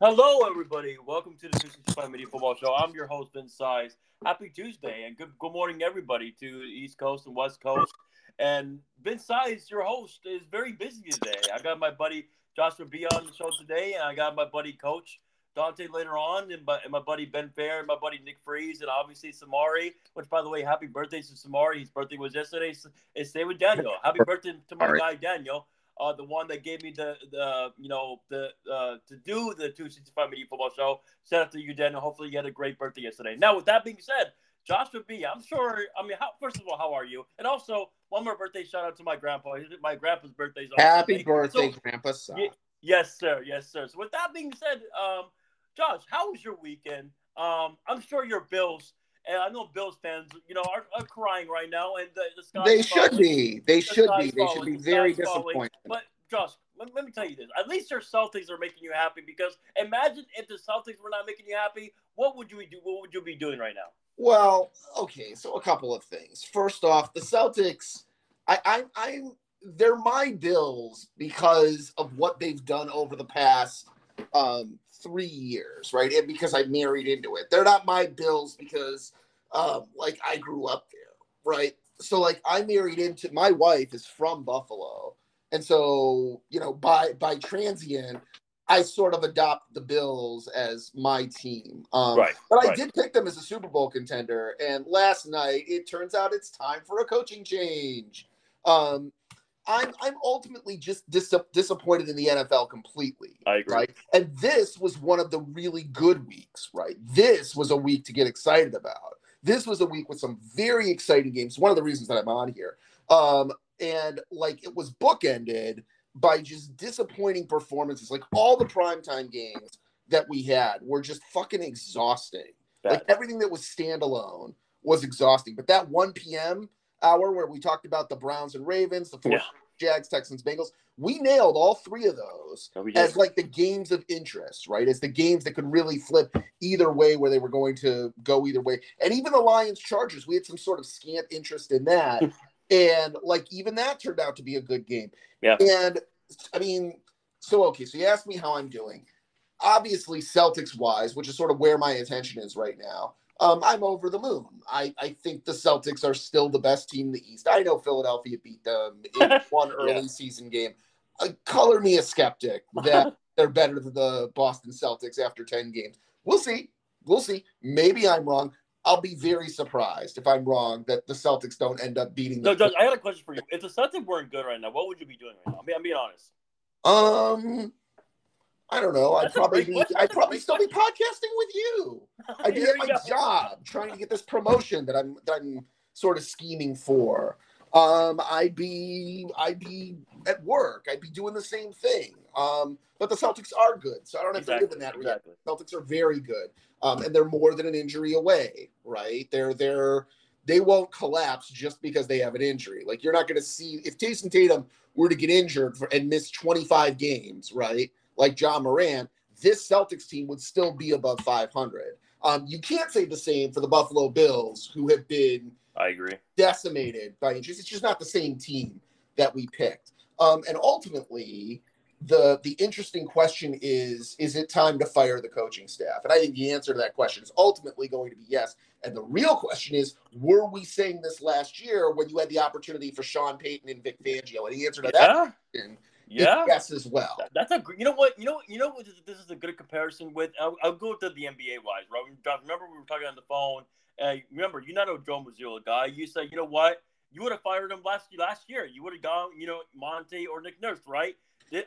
Hello, everybody. Welcome to the 365 Media Football Show. I'm your host, Ben Size. Happy Tuesday and good good morning, everybody, to the East Coast and West Coast. And Ben Size, your host, is very busy today. I got my buddy Joshua B on the show today, and I got my buddy Coach Dante later on, and my, and my buddy Ben Fair, and my buddy Nick Freeze, and obviously Samari. Which, by the way, happy birthday to Samari. His birthday was yesterday. It's today with Daniel. Happy birthday to my guy Daniel uh, the one that gave me the the you know the uh, to do the 265 media football show. Shout out to you, Daniel. Hopefully, you had a great birthday yesterday. Now, with that being said, Joshua B, I'm sure. I mean, how, first of all, how are you? And also, one more birthday shout out to my grandpa. My grandpa's birthday is Happy birthday, so, Grandpa. Y- yes, sir. Yes, sir. So, with that being said, um, Josh, how was your weekend? Um, I'm sure your Bills and I know Bills fans, you know, are, are crying right now, and the, the sky. They should falling. be. They the should be. They should be very disappointed. But Josh, let, let, me tell you this: at least your Celtics are making you happy. Because imagine if the Celtics were not making you happy, what would you do? What would you be doing right now? Well, okay, so a couple of things. First off, the Celtics, I, I, I'm they're my Bills because of what they've done over the past um, three years, right? And because I married into it. They're not my Bills because um, like I grew up there, right? So like I married into my wife is from Buffalo. And so, you know, by by transient, I sort of adopt the Bills as my team. Um, right. But I right. did pick them as a Super Bowl contender. And last night, it turns out it's time for a coaching change. Um, I'm I'm ultimately just dis- disappointed in the NFL completely. I agree. Right, and this was one of the really good weeks. Right, this was a week to get excited about. This was a week with some very exciting games. One of the reasons that I'm on here, um, and like it was bookended by just disappointing performances. Like all the primetime games that we had were just fucking exhausting. Bad. Like everything that was standalone was exhausting. But that 1 p.m hour where we talked about the Browns and Ravens, the four yeah. Jags, Texans, Bengals. We nailed all three of those oh, as like the games of interest, right? As the games that could really flip either way, where they were going to go either way. And even the Lions Chargers, we had some sort of scant interest in that. and like even that turned out to be a good game. Yeah. And I mean, so okay, so you asked me how I'm doing. Obviously, Celtics wise, which is sort of where my attention is right now um, I'm over the moon. I, I think the Celtics are still the best team in the East. I know Philadelphia beat them in one early yeah. season game. Uh, color me a skeptic that they're better than the Boston Celtics after 10 games. We'll see. We'll see. Maybe I'm wrong. I'll be very surprised if I'm wrong that the Celtics don't end up beating. No, Judge, I got a question for you. If the Celtics weren't good right now, what would you be doing right now? I mean, I'm being honest. Um, I don't know. I'd probably be, I'd probably still be podcasting with you. I'd be at my go. job trying to get this promotion that I'm that I'm sort of scheming for. Um, I'd be I'd be at work. I'd be doing the same thing. Um, but the Celtics are good, so I don't have exactly. to live in that exactly. Celtics are very good, um, and they're more than an injury away. Right? They're they're they won't collapse just because they have an injury. Like you're not going to see if Jayson Tatum were to get injured for, and miss 25 games, right? Like Ja Morant, this Celtics team would still be above 500. Um, you can't say the same for the Buffalo Bills, who have been I agree decimated by injuries. It's just not the same team that we picked. Um, and ultimately, the the interesting question is: Is it time to fire the coaching staff? And I think the answer to that question is ultimately going to be yes. And the real question is: Were we saying this last year when you had the opportunity for Sean Payton and Vic Fangio? And the answer to yeah. that question yeah, yes, as well. That's a you know what you know you know what this is a good comparison with. I'll, I'll go to the NBA wise, right? Remember we were talking on the phone. And remember, you're not a Joe Mazzulla guy. You said, you know what? You would have fired him last last year. You would have gone, you know, Monty or Nick Nurse, right?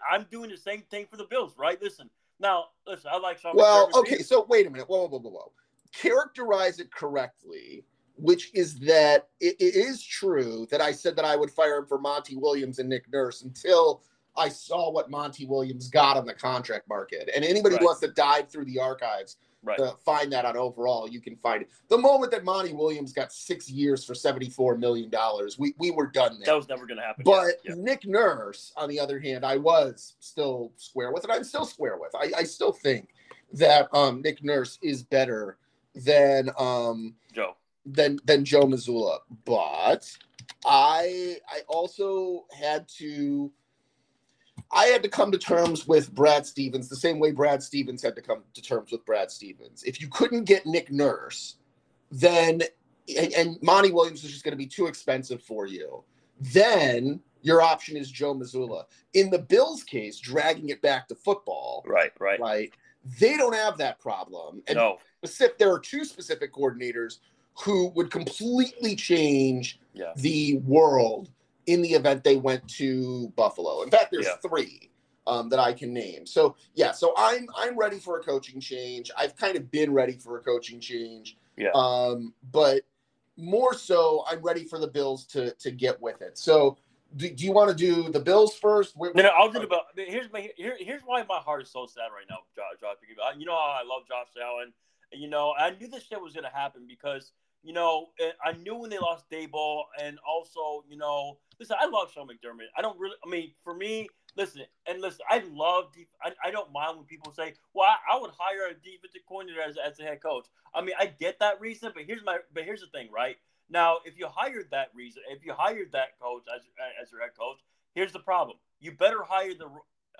I'm doing the same thing for the Bills, right? Listen, now, listen, I like Sean. Well, okay, so wait a minute. Whoa, whoa, whoa, whoa. Characterize it correctly which is that it, it is true that I said that I would fire him for Monty Williams and Nick Nurse until I saw what Monty Williams got on the contract market. And anybody right. who wants to dive through the archives right. to find that on overall, you can find it. The moment that Monty Williams got six years for $74 million, we, we were done there. That was never going to happen. But yeah. Nick Nurse, on the other hand, I was still square with, and I'm still square with. I, I still think that um, Nick Nurse is better than um, Joe. Than, than Joe Mazzulla. But I I also had to I had to come to terms with Brad Stevens the same way Brad Stevens had to come to terms with Brad Stevens. If you couldn't get Nick Nurse, then and, and Monty Williams is just going to be too expensive for you, then your option is Joe Mazzulla. In the Bills' case, dragging it back to football, right, right, right. They don't have that problem. And no. specific, there are two specific coordinators who would completely change yeah. the world in the event they went to Buffalo. In fact, there's yeah. three um, that I can name. So yeah, so I'm I'm ready for a coaching change. I've kind of been ready for a coaching change. Yeah. Um, but more so, I'm ready for the Bills to to get with it. So. Do, do you want to do the Bills first? no, no, I'll do the Bills. Here's my here, here's why my heart is so sad right now, Josh. Josh you know how I love Josh Allen. You know, I knew this shit was gonna happen because you know, I knew when they lost Daboll, and also, you know, listen, I love Sean McDermott. I don't really, I mean, for me, listen, and listen, I love, I, I don't mind when people say, well, I, I would hire a defensive coordinator as, as a head coach. I mean, I get that reason, but here's my, but here's the thing, right? Now, if you hired that reason, if you hired that coach as, as your head coach, here's the problem: you better hire the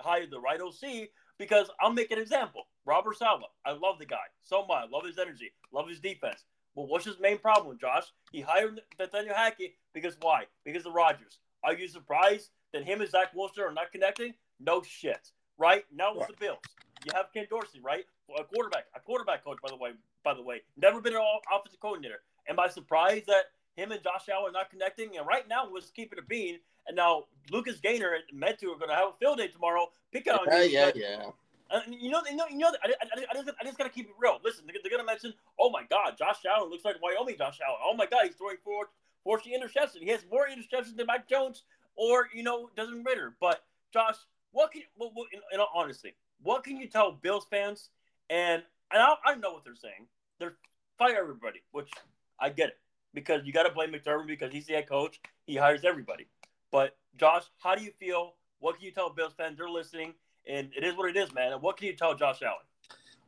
hire the right OC because I'll make an example. Robert Saleh, I love the guy so much. I love his energy, love his defense. Well, what's his main problem, Josh? He hired Nathaniel Hackett because why? Because of Rodgers. Are you surprised that him and Zach Wilson are not connecting? No shit. Right now with the Bills, you have Ken Dorsey, right? A quarterback, a quarterback coach, by the way. By the way, never been an offensive coordinator. Am I surprised that him and Josh Allen are not connecting? And right now, was keeping a bean. And now Lucas Gainer and Metu are going to have a field day tomorrow. Pick on yeah. Yeah, yeah. Uh, you know, you know, you know. I, I, I, just, I just gotta keep it real. Listen, they're, they're, gonna mention, oh my God, Josh Allen looks like Wyoming Josh Allen. Oh my God, he's throwing four, 40 interceptions. He has more interceptions than Mac Jones or you know Desmond Ridder. But Josh, what can, what, what, in, in what can you tell Bills fans? And and I, I know what they're saying. They're fire everybody, which I get it because you got to blame McDermott because he's the head coach. He hires everybody. But Josh, how do you feel? What can you tell Bills fans? They're listening and it is what it is, man. And what can you tell Josh Allen?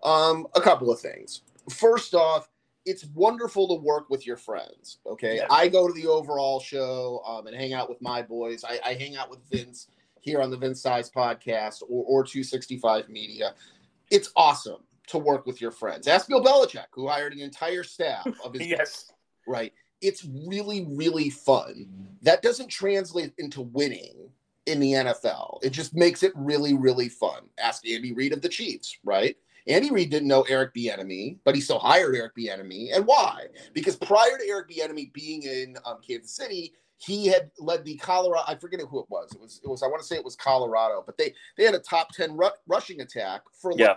Um, a couple of things. First off, it's wonderful to work with your friends. Okay, yeah. I go to the overall show um, and hang out with my boys. I, I, hang out with Vince here on the Vince Size podcast or, or 265 Media. It's awesome to work with your friends. Ask Bill Belichick, who hired an entire staff of his yes, right. It's really really fun. That doesn't translate into winning in the NFL. It just makes it really, really fun. Ask Andy Reid of the Chiefs, right? Andy Reid didn't know Eric Bieniemy, but he still hired Eric Bieniemy. And why? Because prior to Eric Bieniemy being in um, Kansas City, he had led the Colorado. I forget who it was. It was. It was. I want to say it was Colorado, but they they had a top ten ru- rushing attack for like yeah.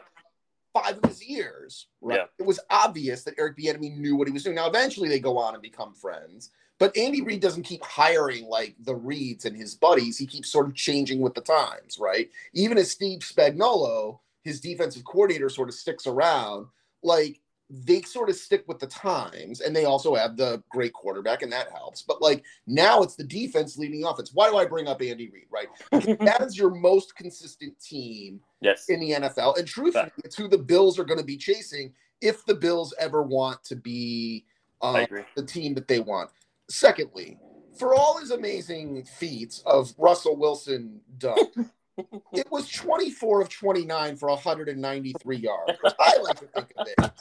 five of his years. Right. Yeah. It was obvious that Eric Bieniemy knew what he was doing. Now, eventually, they go on and become friends. But Andy Reid doesn't keep hiring like the Reids and his buddies. He keeps sort of changing with the times, right? Even as Steve Spagnuolo, his defensive coordinator, sort of sticks around, like they sort of stick with the times and they also have the great quarterback and that helps. But like now it's the defense leading offense. Why do i bring up andy reid right? That is your most consistent team yes. in the nfl and truthfully it's who the bills are going to be chasing if the bills ever want to be uh, the team that they want Secondly, for all his amazing feats of Russell Wilson done, it was 24 of 29 for 193 yards. I like to think of it.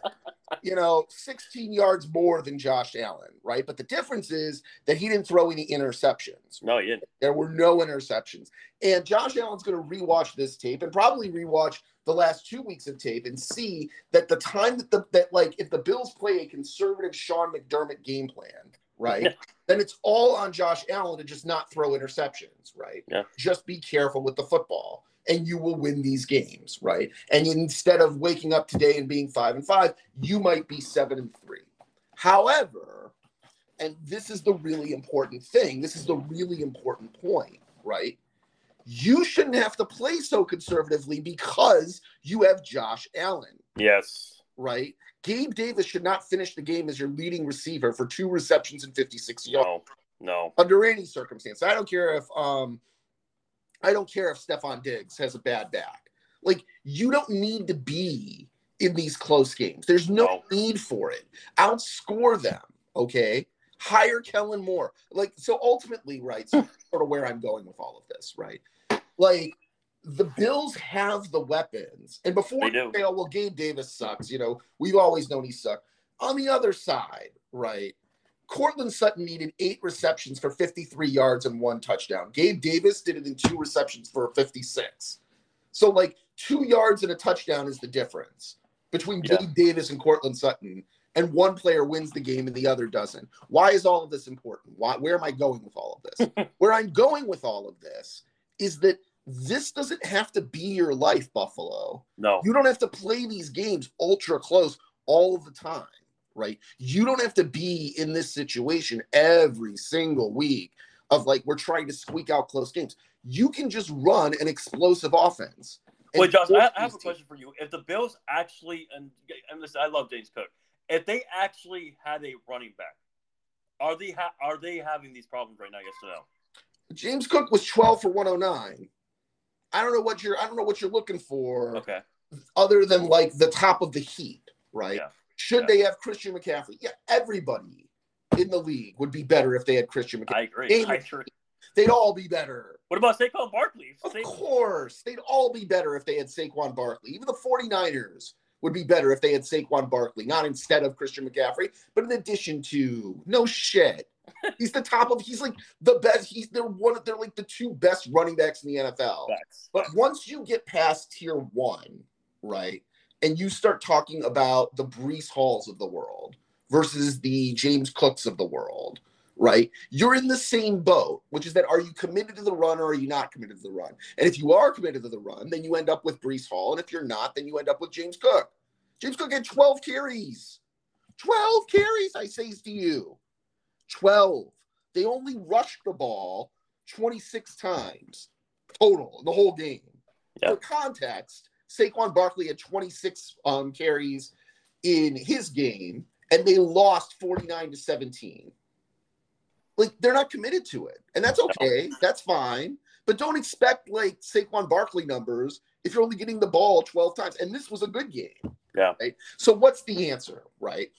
You know, 16 yards more than Josh Allen, right? But the difference is that he didn't throw any interceptions. No, he didn't. There were no interceptions. And Josh Allen's going to rewatch this tape and probably rewatch the last two weeks of tape and see that the time that the that like if the Bills play a conservative Sean McDermott game plan, right? then it's all on Josh Allen to just not throw interceptions, right? Yeah. Just be careful with the football and you will win these games, right? And instead of waking up today and being 5 and 5, you might be 7 and 3. However, and this is the really important thing, this is the really important point, right? You shouldn't have to play so conservatively because you have Josh Allen. Yes. Right? Gabe Davis should not finish the game as your leading receiver for two receptions and 56 yards. No, no. Under any circumstance. I don't care if um I don't care if Stefon Diggs has a bad back. Like you don't need to be in these close games. There's no, no. need for it. Outscore them, okay? Hire Kellen Moore. Like so ultimately, right? So sort of where I'm going with all of this, right? Like the Bills have the weapons. And before They say, oh, well, Gabe Davis sucks, you know, we've always known he sucked. On the other side, right? Courtland Sutton needed eight receptions for 53 yards and one touchdown. Gabe Davis did it in two receptions for 56. So, like, two yards and a touchdown is the difference between Yeah. Gabe Davis and Courtland Sutton. And one player wins the game and the other doesn't. Why is all of this important? Why, where am I going with all of this? where I'm going with all of this is that this doesn't have to be your life, Buffalo. No. You don't have to play these games ultra close all the time, right? You don't have to be in this situation every single week of like we're trying to squeak out close games. You can just run an explosive offense. Wait, Josh, I, I have a question for you. If the Bills actually, and, and listen, I love James Cook. If they actually had a running back, are they ha- are they having these problems right now? Yes or no? James Cook was 12 for 109. I don't know what you're I don't know what you're looking for Okay. other than like the top of the heap, right? Yeah. Should Yeah. they have Christian McCaffrey? Yeah, everybody in the league would be better if they had Christian McCaffrey. I agree. David- I agree. They'd all be better. What about Saquon Barkley? Of Sa- course. They'd all be better if they had Saquon Barkley. Even the 49ers would be better if they had Saquon Barkley, not instead of Christian McCaffrey, but in addition to no shit. He's the top of he's like the best. He's they're one of they're like the two best running backs in the NFL. Facts. But once you get past tier one, right, and you start talking about the Breece Halls of the world versus the James Cooks of the world, right, you're in the same boat, which is that are you committed to the run or are you not committed to the run? And if you are committed to the run, then you end up with Breece Hall. And if you're not, then you end up with James Cook. James Cook had 12 carries. 12 carries, I say to you. 12. They only rushed the ball 26 times total in the whole game. Yeah. For context, Saquon Barkley had 26 um, carries in his game, and they lost 49 to 17. Like they're not committed to it, and that's okay. That's fine, but don't expect like Saquon Barkley numbers if you're only getting the ball 12 times. And this was a good game. Yeah. Right. So what's the answer, right?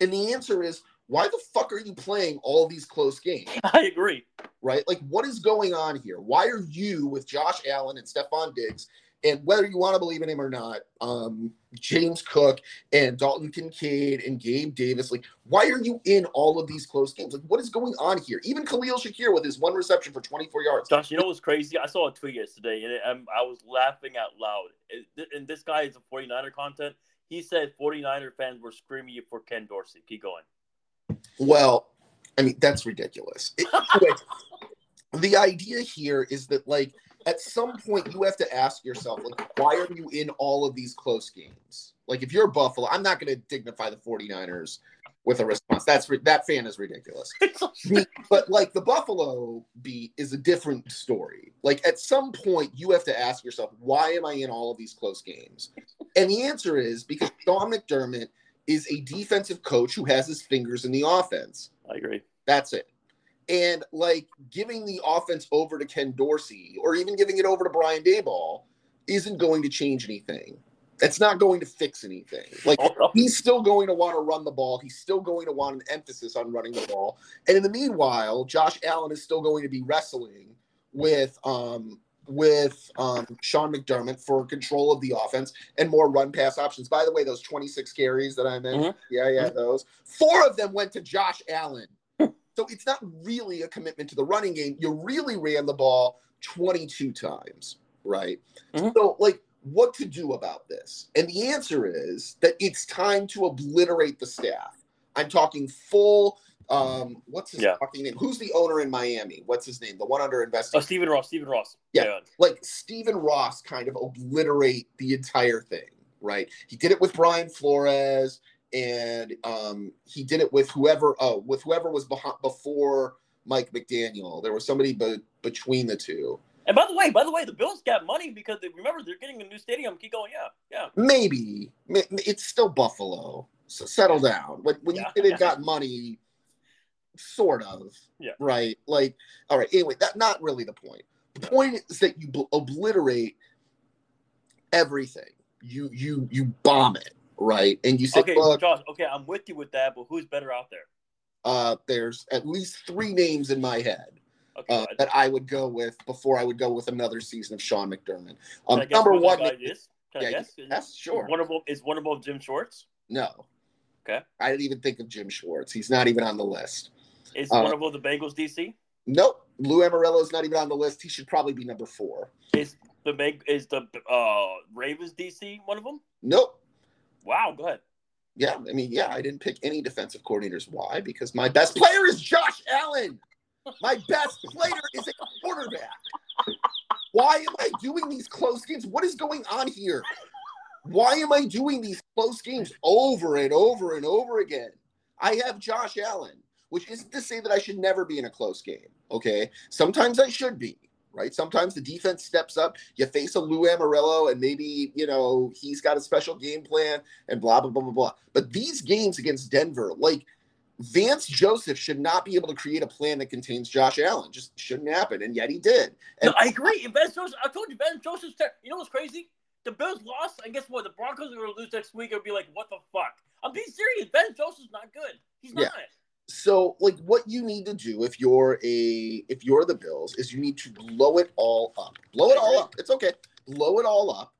And the answer is why the fuck are you playing all these close games? I agree. right? Like, what is going on here? Why are you with Josh Allen and Stefon Diggs, and whether you want to believe in him or not, um, James Cook and Dalton Kincaid and Gabe Davis, like, why are you in all of these close games? Like, what is going on here? Even Khalil Shakir with his one reception for 24 yards. Josh, you know what's crazy? I saw a tweet yesterday, and it, um, I was laughing out loud. It- and this guy is a 49er content. He said 49er fans were screaming for Ken Dorsey. Keep going. Well, I mean, that's ridiculous. It- anyway, the idea here is that, like, at some point you have to ask yourself, like, why are you in all of these close games? Like, if you're Buffalo, I'm not going to dignify the 49ers with a response. That's that fan is ridiculous. but like the Buffalo beat is a different story. Like at some point you have to ask yourself, why am I in all of these close games? And the answer is because Sean McDermott is a defensive coach who has his fingers in the offense. I agree. That's it. And like giving the offense over to Ken Dorsey or even giving it over to Brian Daboll isn't going to change anything. It's not going to fix anything. Like he's still going to want to run the ball. He's still going to want an emphasis on running the ball. And in the meanwhile, Josh Allen is still going to be wrestling with um with um Sean McDermott for control of the offense and more run pass options. By the way, those 26 carries that I mentioned, yeah, yeah, those four of them went to Josh Allen. so it's not really a commitment to the running game. You really ran the ball 22 times, right? Mhm. So like what to do about this? And the answer is that it's time to obliterate the staff. I'm talking full. Um, what's his Yeah. fucking name? Who's the owner in Miami? What's his name? The one under Oh, investigation. Stephen Ross. Stephen Ross. Yeah. like Stephen Ross kind of obliterate the entire thing, right? He did it with Brian Flores, and um, he did it with whoever, oh, with whoever was behind before Mike McDaniel. There was somebody be- between the two. And by the way, by the way, the Bills got money because they, remember they're getting a new stadium. Keep going. Yeah. Yeah. Maybe it's still Buffalo. So settle down. When, when Yeah. you said it got money, sort of. Yeah. Right. Like, all right. Anyway, that not really the point. The point is that you bl- obliterate everything. You you you bomb it, right? And you say, Okay, Josh. Okay, I'm with you with that, but who's better out there? uh, there's at least three names in my head. Okay. uh, that I would go with before I would go with another season of Sean McDermott. Um, number one, is? Can I yeah, guess? yes, sure. One of them is one of them Jim Schwartz. No. Okay. I didn't even think of Jim Schwartz. He's not even on the list. Is Uh, one of them the Bengals DC? Nope. Lou Anarumo's not even on the list. He should probably be number four. Is the Beng- is the uh, Ravens DC one of them? Nope. Wow. Go ahead. Yeah, I mean, yeah, I didn't pick any defensive coordinators. Why? Because my best player is Josh Allen. My best player is a quarterback. Why am I doing these close games? What is going on here? Why am I doing these close games over and over and over again? I have Josh Allen, which isn't to say that I should never be in a close game. Okay. Sometimes I should be, right? Sometimes the defense steps up. You face a Lou Anarumo, and maybe, you know, he's got a special game plan and blah, blah, blah, blah, blah. But these games against Denver, like Vance Joseph should not be able to create a plan that contains Josh Allen. Just shouldn't happen. And yet he did. And no, I agree. And Ben Joseph, I told you, Vance Joseph's. Ter- you know what's crazy? The Bills lost, and guess what? The Broncos are going to lose next week. It'll be like, what the fuck? I'm being serious. Ben Joseph's not good. He's not. Yeah. So like what you need to do if you're a if you're the Bills is you need to blow it all up. Blow it all up. It's okay. Blow it all up.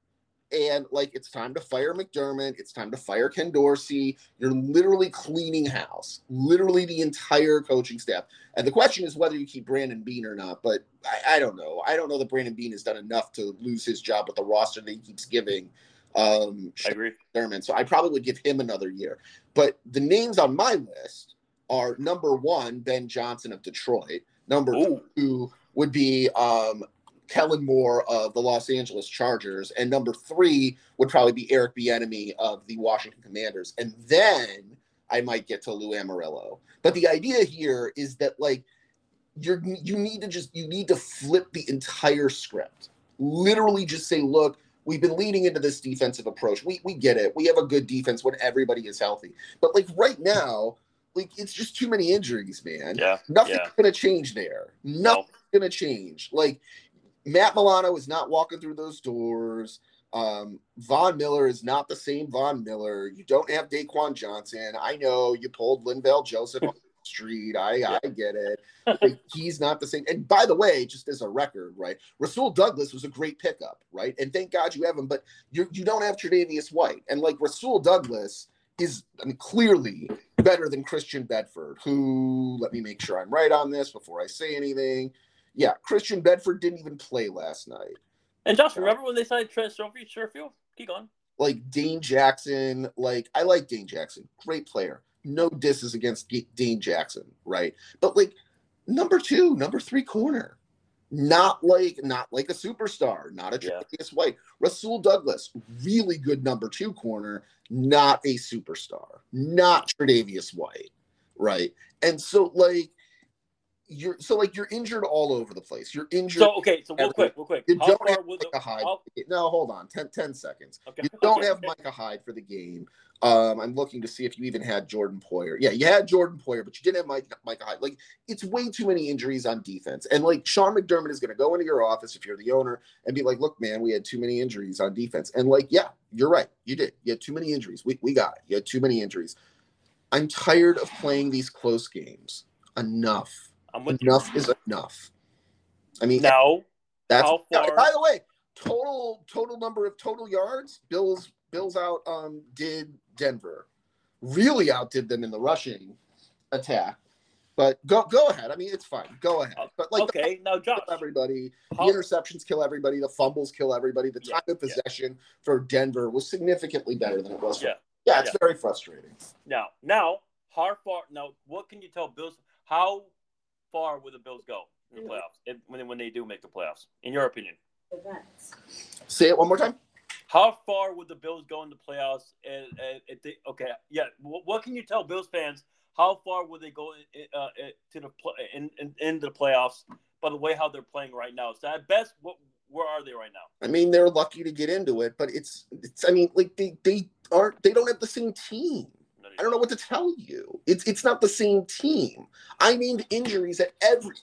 And like it's time to fire McDermott. It's time to fire Ken Dorsey. You're literally cleaning house, literally the entire coaching staff. And the question is whether you keep Brandon Beane or not. But I, I don't know. I don't know that Brandon Beane has done enough to lose his job with the roster that he keeps giving um, I agree. Thurman. So I probably would give him another year. But the names on my list are number one, Ben Johnson of Detroit. Number Ooh. two would be um, Kellen Moore of the Los Angeles Chargers. And number three would probably be Eric Bieniemy of the Washington Commanders. And then I might get to Lou Anarumo. But the idea here is that like you're you need to just you need to flip the entire script. Literally just say, look, we've been leaning into this defensive approach. We we get it. We have a good defense when everybody is healthy. But like right now, like it's just too many injuries, man. Yeah. Nothing's yeah. gonna change there. No. Nothing's gonna change. Like Matt Milano is not walking through those doors. Um, Von Miller is not the same Von Miller. You don't have Daquan Johnson. I know you pulled Linval Joseph on the street. I I get it. Like, he's not the same. And by the way, just as a record, right? Rasul Douglas was a great pickup, right? And thank God you have him, but you you don't have Tre'Davious White. And like Rasul Douglas is I mean, clearly better than Christian Benford, who let me make sure I'm right on this before I say anything. Yeah, Christian Benford didn't even play last night. And Josh, remember when they signed Trent Sherfield? Sherfield? Keep going. Like Dane Jackson, like I like Dane Jackson, great player. No disses against Dane Jackson, right? But like number two, number three corner, not like not like a superstar, not a Yeah. White. Rasul Douglas, really good number two corner, not a superstar, not Tre'Davious White, right? And so like you're so like you're injured all over the place. You're injured. So okay, so real quick, real quick. You How don't have Micah the Hyde. how- No, hold on. 10, 10 seconds. okay, You don't okay, have okay. Micah Hyde for the game. Um, I'm looking to see if you even had Jordan Poyer. Yeah, you had Jordan Poyer, but you didn't have Mike, Micah Hyde. Like, it's way too many injuries on defense. And like Sean McDermott is going to go into your office if you're the owner and be like, look, man, we had too many injuries on defense. And like, yeah, you're right. You did. You had too many injuries. We, we got it. You had too many injuries. I'm tired of playing these close games. Enough. I'm with you. Enough is enough. I mean, Now, that's How now, by the way, total total number of total yards. Bills Bills out um did Denver. Really outdid them in the rushing attack. But go go ahead. I mean, it's fine. Go ahead. But like the okay, now Josh, everybody, the interceptions kill everybody, the fumbles kill everybody. The Yeah, time of yeah. possession for Denver was significantly better than it was. For, Yeah, yeah, it's yeah. very frustrating. now, now, how far? Now, what can you tell Bills? How far will the Bills go in the playoffs if, when when they do make the playoffs? In your opinion, events. Say it one more time. how far would the Bills go in the playoffs? And, and if they, okay, yeah. What, what can you tell Bills fans? How far would they go in, uh, to the pl- in, in into the playoffs? By the way, how they're playing right now. So at best, what where are they right now? I mean, they're lucky to get into it, but it's it's. I mean, like they they aren't. They don't have the same team. I don't know what to tell you. It's it's not the same team. I named injuries at every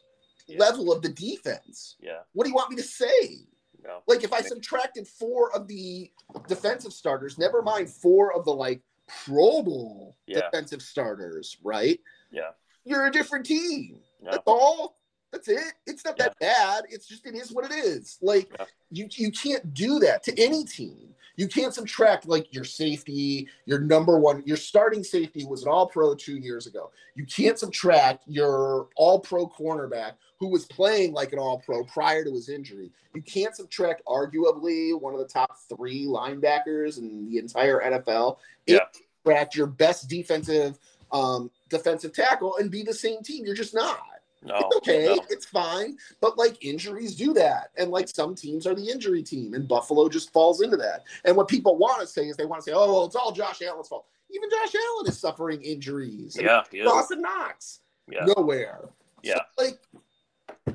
Yeah. level of the defense. Yeah, What do you want me to say? no. Like if I subtracted four of the defensive starters, never mind four of the like Pro Bowl Yeah. defensive starters, right? Yeah. You're a different team. No. That's all. That's it. It's not that bad. It's just it is what it is. Like Yeah. you you can't do that to any team. You can't subtract like your safety, your number one, your starting safety was an all pro two years ago. You can't subtract your all pro cornerback who was playing like an all pro prior to his injury. You can't subtract arguably one of the top three linebackers in the entire NFL. Yeah. Subtract your best defensive um, defensive tackle and be the same team. You're just not. No. It's okay. no. It's fine. But like injuries do that. And like some teams are the injury team, and Buffalo just falls into that. And what people want to say is they want to say, oh, well, it's all Josh Allen's fault. Even Josh Allen is suffering injuries. Yeah. Yeah. Dawson Knox, Yeah. nowhere. Yeah. So, like,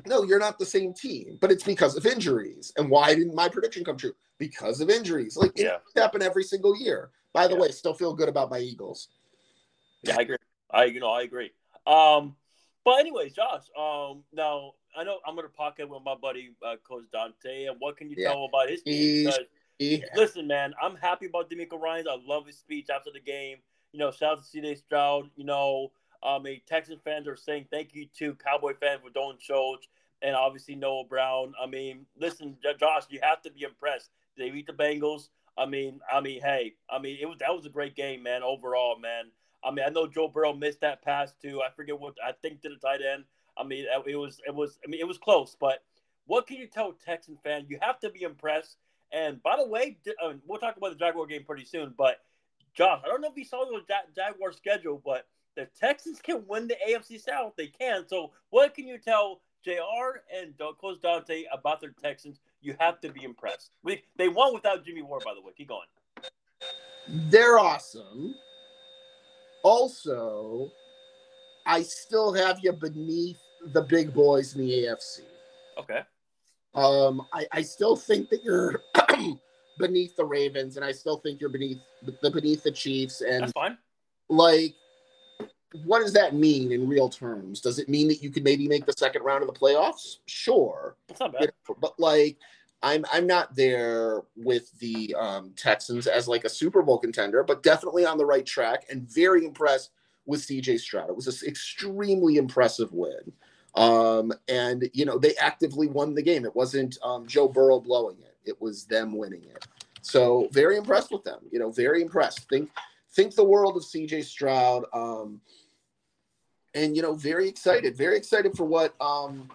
no, you're not the same team, but it's because of injuries. And why didn't my prediction come true? Because of injuries. Like, it Yeah. happen every single year. By the Yeah. way, still feel good about my Eagles. Yeah, I agree. I you know I agree. Um, but anyways, Josh. Um, now I know I'm gonna pocket with my buddy uh, Coach Dante, and what can you Yeah. tell about his team? Yeah. listen, man, I'm happy about DeMeco Ryans. I love his speech after the game. You know, shout out to C.J. Stroud. You know, um, a Texas fans are saying thank you to Cowboy fans for Dalton Schultz and obviously Noah Brown. I mean, listen, Josh, you have to be impressed. They beat the Bengals. I mean, I mean, hey, I mean, it was that was a great game, man. Overall, man. I mean, I know Joe Burrow missed that pass too. I forget what I think to the tight end. I mean, it was it was I mean it was close, but what can you tell Texan fan? You have to be impressed. And by the way, uh, we'll talk about the Jaguar game pretty soon. But Josh, I don't know if you saw the Ja- Jaguar schedule, but the Texans can win the AFC South. They can. So what can you tell Jr. and Coach Dante about their Texans? You have to be impressed. We, they won without Jimmy Ward, by the way. Keep going. They're awesome. Also, I still have you beneath the big boys in the AFC. Okay. Um, I, I still think that you're beneath the Ravens, and I still think you're beneath the beneath the Chiefs. And That's fine. like, what does that mean in real terms? Does it mean that you could maybe make the second round of the playoffs? Sure, It's not You bad. know, but like, I'm I'm not there with the um, Texans as like a Super Bowl contender, but definitely on the right track and very impressed with CJ Stroud. It was an extremely impressive win. Um, and you know, they actively won the game. It wasn't um, Joe Burrow blowing it. It was them winning it. So very impressed with them. You know, very impressed. Think think the world of CJ Stroud. Um, and you know, very excited. Very excited for what um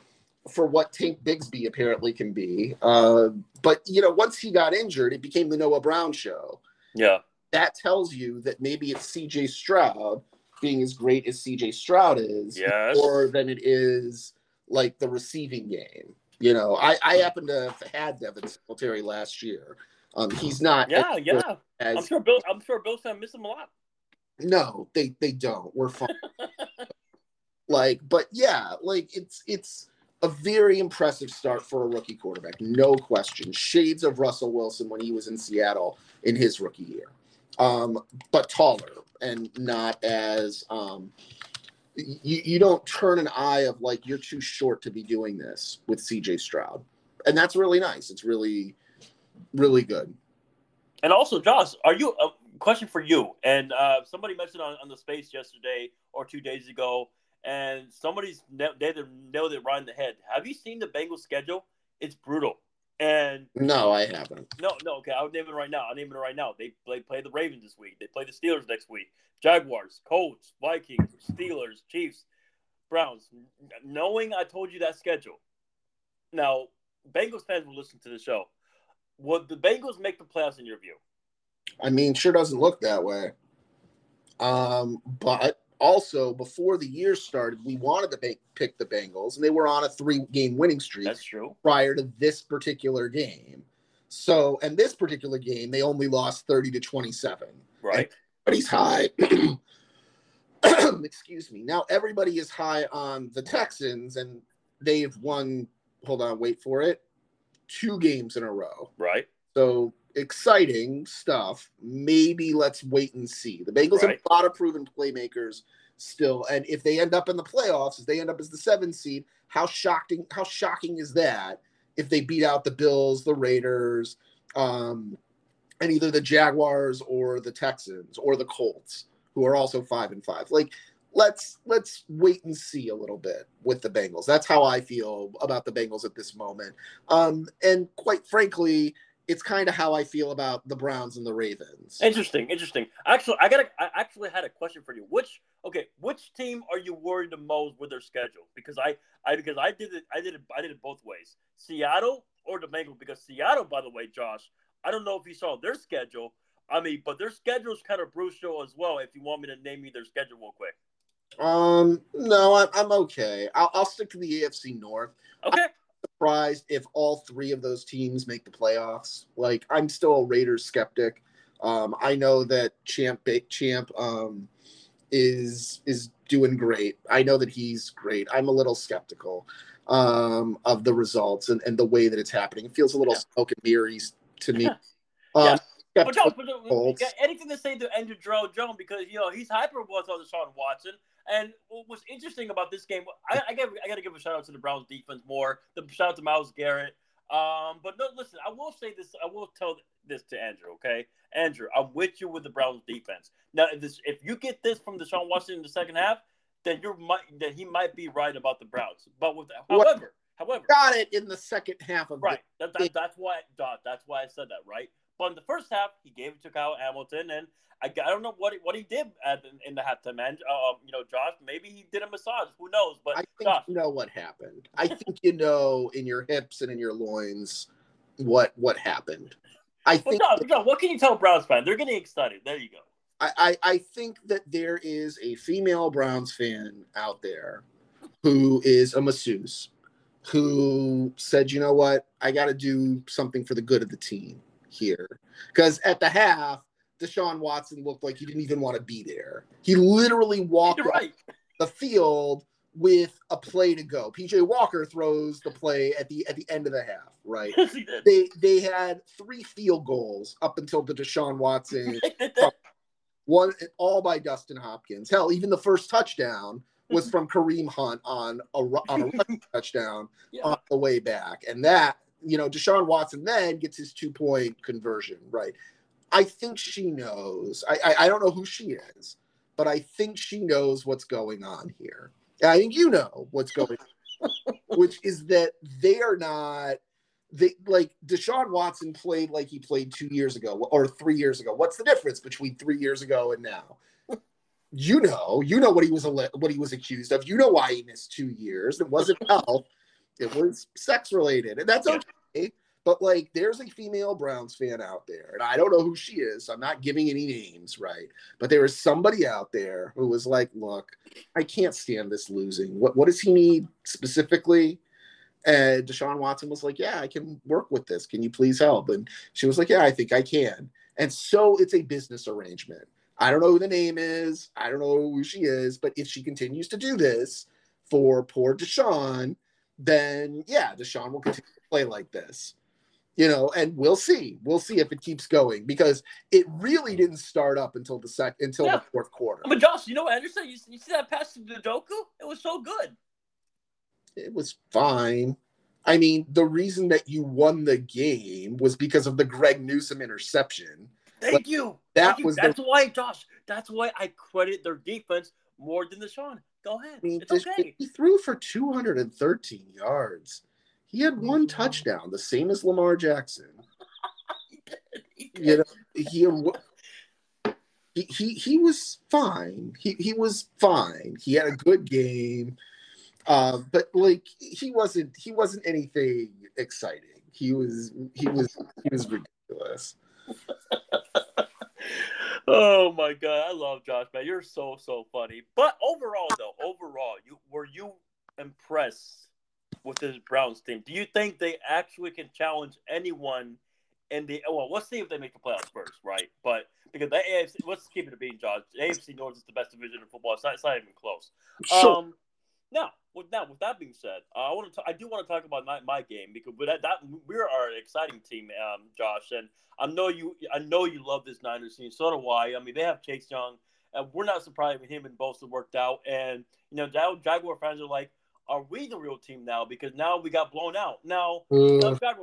for what Tank Bigsby apparently can be. Uh, but you know, once he got injured, it became the Noah Brown show. Yeah. That tells you that maybe it's CJ Stroud being as great as CJ Stroud is, Yes. or than it is like the receiving game. You know, I, I happen to have had Devin Singletary last year. Um, he's not Yeah, as, yeah. as I'm sure Bill. I'm sure Bill's gonna miss him a lot. no, they they don't. We're fine. like, but yeah, like it's it's a very impressive start for a rookie quarterback, no question. Shades of Russell Wilson when he was in Seattle in his rookie year, um, but taller and not as um, you, you don't turn an eye of like you're too short to be doing this with CJ Stroud, and that's really nice. It's really really good. And also, Josh, are you a question for you? And uh, somebody mentioned on, on the space yesterday or two days ago, and somebody's they nailed it right in the head. Have you seen the Bengals schedule? It's brutal. And No, I haven't. no, no, okay, I'll name it right now. I'll name it right now. They play play the Ravens this week. They play the Steelers next week. Jaguars, Colts, Vikings, Steelers, Chiefs, Browns. Knowing I told you that schedule. Now, Bengals fans will listen to the show. Would the Bengals make the playoffs in your view? I mean, sure doesn't look that way. Um, but also before the year started, we wanted to ba- pick the Bengals, and they were on a three-game winning streak That's true. prior to this particular game. So, and this particular game, they only lost thirty to twenty-seven. Right. But he's high. Excuse me. Now everybody is high on the Texans, and they've won. Hold on, wait for it. Two games in a row. Right. So exciting stuff. Maybe let's wait and see. The Bengals Right. have a lot of proven playmakers still, and if they end up in the playoffs, if they end up as the seven seed, how shocking! How shocking is that? If they beat out the Bills, the Raiders, um, and either the Jaguars or the Texans or the Colts, who are also five and five. Like, let's let's wait and see a little bit with the Bengals. That's how I feel about the Bengals at this moment. Um, and quite frankly, it's kind of how I feel about the Browns and the Ravens. Interesting, interesting. Actually, I got I actually had a question for you. Which okay, which team are you worried the most with their schedule? Because I I because I did it I did it I did it both ways. Seattle or the Bengals because Seattle, by the way, Josh, I don't know if you saw their schedule. I mean, but their schedule is kind of brutal as well. If you want me to name you their schedule real quick. Um, no, I'm, I'm okay. I'll, I'll stick to the AFC North. Okay. I'm surprised if all three of those teams make the playoffs. Like, I'm still a Raiders skeptic. Um, I know that Champ Champ um, is is doing great. I know that he's great. I'm a little skeptical um, of the results and, and the way that it's happening. It feels a little yeah. smoke and mirrors to me. Um, yeah. But no, but no, anything to say to Andrew Jones because you know he's hyper was on Deshaun Watson. And what's interesting about this game, I, I got I got to give a shout out to the Browns defense more. The shout out to Myles Garrett. Um, but no, listen, I will say this. I will tell this to Andrew. Okay, Andrew, I'm with you with the Browns defense. Now, if this, if you get this from Deshaun Watson in the second half, then you're then he might be right about the Browns. But with however, however, got it in the second half of right. That, that, that's why that's why I said that. Right. But in the first half, he gave it to Kyle Hamilton, and I, I don't know what he, what he did at, in the halftime. And um, you know, Josh, maybe he did a massage. Who knows? But I think Josh, you know what happened. I think you know in your hips and in your loins what what happened. I think. Well, no, no, what can you tell Browns fan? They're getting excited. There you go. I, I, I think that there is a female Browns fan out there who is a masseuse who said, you know what, I got to do something for the good of the team here. Because at the half, Deshaun Watson looked like he didn't even want to be there. He literally walked right. the field with a play to go. PJ Walker throws the play at the at the end of the half, right? they they had three field goals up until the Deshaun Watson one all by Dustin Hopkins. Hell, even the first touchdown was from Kareem Hunt on a on a touchdown yeah. on the way back, and that you know, Deshaun Watson then gets his two point conversion, right? I think she knows. I, I, I don't know who she is, but I think she knows what's going on here. And I think you know what's going on, which is that they are not they like Deshaun Watson played like he played two years ago or three years ago. What's the difference between three years ago and now? You know, you know what he was what he was accused of. You know why he missed two years. It wasn't health. It was sex related, and that's okay. But like, there's a female Browns fan out there, and I don't know who she is. So I'm not giving any names, right? But there is somebody out there who was like, "Look, I can't stand this losing. What what does he need specifically?" And Deshaun Watson was like, "Yeah, I can work with this. Can you please help?" And she was like, "Yeah, I think I can." And so it's a business arrangement. I don't know who the name is. I don't know who she is, but if she continues to do this for poor Deshaun, then yeah, Deshaun will continue to play like this. You know, and we'll see. We'll see if it keeps going because it really didn't start up until the sec until yeah. the fourth quarter. But Josh, you know what Anderson? You, you see that pass to Njoku? It was so good. It was fine. I mean, the reason that you won the game was because of the Greg Newsome interception. Thank like, you. That Thank was you. that's the... why, Josh. That's why I credit their defense more than the Sean. Go ahead. I mean, it's okay. He threw for 213 yards. He had one touchdown, the same as Lamar Jackson. you know, he, he he he was fine. He he was fine. He had a good game. Uh, but like he wasn't he wasn't anything exciting. He was he was he was ridiculous. oh my god, I love Josh, man. You're so so funny. But overall, though, overall, you were you impressed with this Browns team? Do you think they actually can challenge anyone in the? Well, let's see if they make the playoffs first, right? But because the AFC, let's keep it a being, Josh. The AFC North is the best division in football. It's not, it's not even close. Sure. Um, now, with that, with that being said, uh, I want to. I do want to talk about my, my game because that, that we are an exciting team, um, Josh, and I know you. I know you love this Niners team. So do I. I mean, they have Chase Young. and we're not surprised when him and Bosa worked out. And you know, Jaguar fans are like, are we the real team now? Because now we got blown out. Now,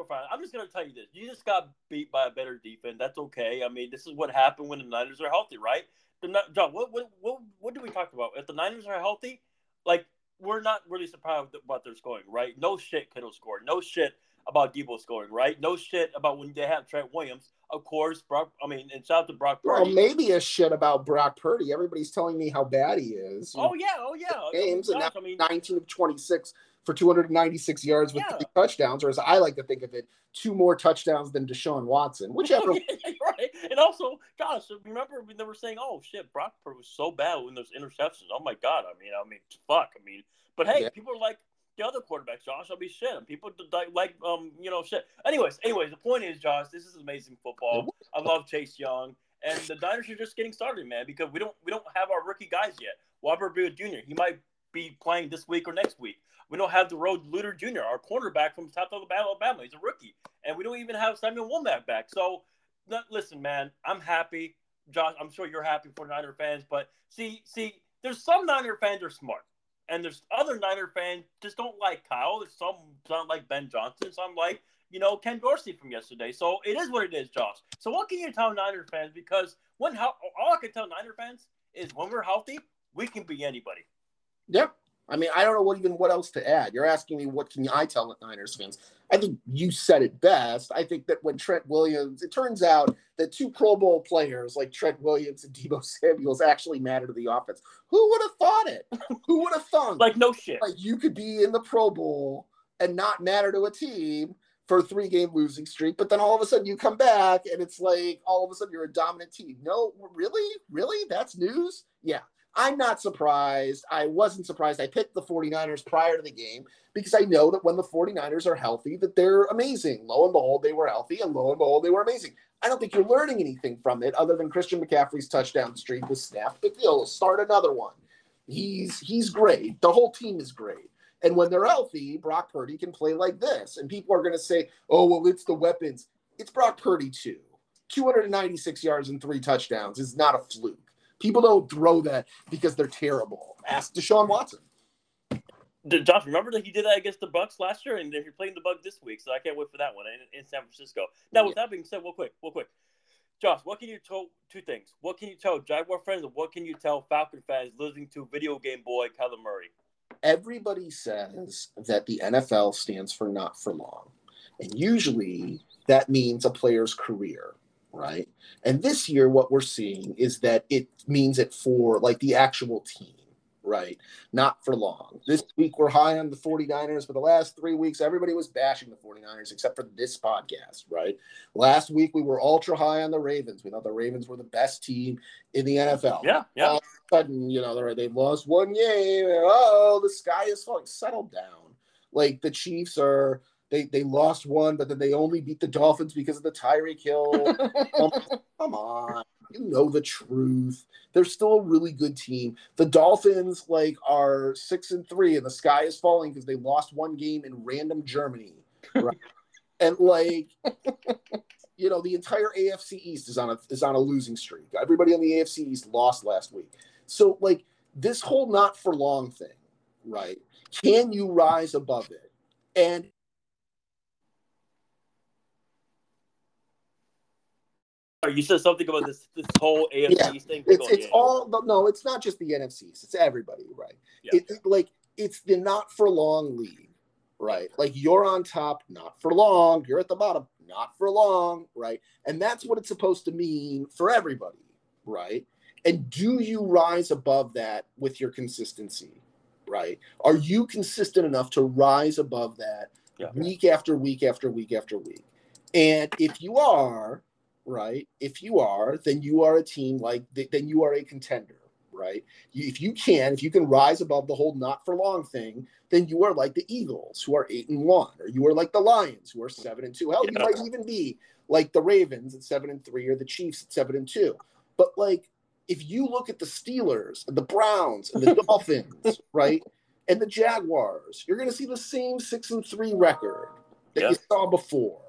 Uh, I'm just gonna tell you this: you just got beat by a better defense. That's okay. I mean, this is what happened when the Niners are healthy, right? The John, what what what what do we talk about? If the Niners are healthy, like we're not really surprised about their scoring, right? No shit, Kittle scored. No shit about Deebo scoring, right? No shit about when they have Trent Williams. Of course, Brock. I mean, and shout out to Brock well, Purdy. maybe a shit about Brock Purdy. Everybody's telling me how bad he is. oh yeah, oh yeah. Games and now I mean, 19 of 26 for 296 yards with Yeah. three touchdowns, or as I like to think of it, two more touchdowns than Deshaun Watson, whichever. Oh, yeah, right. And also, gosh, remember when they were saying, "Oh shit, Brock Purdy was so bad when those interceptions." Oh my god. I mean, I mean, fuck. I mean, but hey, Yeah. people are like the other quarterbacks, Josh. I'll be shit. People like, um, you know, shit. Anyways, anyways, the point is, Josh, this is amazing football. I love Chase Young, and the Niners are just getting started, man, because we don't we don't have our rookie guys yet. Robert Jr. He might be playing this week or next week. We don't have the Road Luter Jr., our cornerback from South Alabama. He's a rookie, and we don't even have Samuel Womack back. So, listen, man, I'm happy. Josh, I'm sure you're happy for Niner fans, but see, see, there's some Niner fans are smart, and there's other Niner fans just don't like Kyle. There's some don't like Ben Johnson, some like you know Ken Dorsey from yesterday. So it is what it is, Josh. So what can you tell Niner fans? Because when all I can tell Niner fans is when we're healthy, we can be anybody. Yeah. I mean, I don't know what even what else to add. You're asking me what can I tell Niners fans? I think you said it best. I think that when Trent Williams, it turns out that two Pro Bowl players like Trent Williams and Deebo Samuels actually matter to the offense. Who would have thought it? Who would have thought? Like no shit. like you could be in the Pro Bowl and not matter to a team for a three game losing streak, but then all of a sudden you come back and it's like all of a sudden you're a dominant team. No, really? Really? That's news? Yeah. I'm not surprised. I wasn't surprised. I picked the 49ers prior to the game because I know that when the 49ers are healthy, that they're amazing. Lo and behold, they were healthy, and lo and behold, they were amazing. I don't think you're learning anything from it other than Christian McCaffrey's touchdown streak was snapped. Big deal. Start another one. He's he's great. The whole team is great. And when they're healthy, Brock Purdy can play like this. And people are going to say, "Oh, well, it's the weapons." It's Brock Purdy too. 296 yards and three touchdowns is not a fluke. People don't throw that because they're terrible. Ask Deshaun Watson. Josh, remember that he did that against the Bucks last year, and they're playing the Bucks this week, so I can't wait for that one in, in San Francisco. Now, with that being said, real quick, real quick, Josh, what can you tell? Two things. What can you tell Jaguar fans, and what can you tell Falcon fans listening to Video Game Boy Kyler Murray? Everybody says that the NFL stands for not for long. And usually that means a player's career, right? And this year, what we're seeing is that it means it for like the actual team, right? Not for long. This week, we're high on the 49ers. For the last three weeks, everybody was bashing the 49ers except for this podcast, right? Last week, we were ultra high on the Ravens. We thought the Ravens were the best team in the NFL Yeah, yeah. all of a sudden, you know, they're, they've lost one game. Oh, the sky is falling. Settle down. Like the Chiefs are, they they lost one, but then they only beat the Dolphins because of the Tyreek Hill. Um, come on, you know the truth. They're still a really good team. The Dolphins like are six and three, and the sky is falling because they lost one game in random Germany, right? and like you know, the entire AFC East is on a is on a losing streak. Everybody on the AFC East lost last week. So like this whole not for long thing, right? Can you rise above it? And You said something about this this whole AFC Yeah, thing. it's it's all no, it's not just the NFCs, it's everybody, right? Yeah. It, it- like it's the not for long league, right? Like you're on top, not for long, you're at the bottom, not for long, right? And that's what it's supposed to mean for everybody, right? And do you rise above that with your consistency, right? Are you consistent enough to rise above that Yeah. week after week after week after week? And if you are, right, if you are, then you are a team like, then you are a contender, right? If you can, if you can rise above the whole not for long thing, then you are like the Eagles who are eight and one, or you are like the Lions who are seven and two. Hell, you might even be like the Ravens at seven and three, or the Chiefs at seven and two. But like, if you look at the Steelers and the Browns and the Dolphins, right, and the Jaguars, you're going to see the same six and three record that Yeah. you saw before.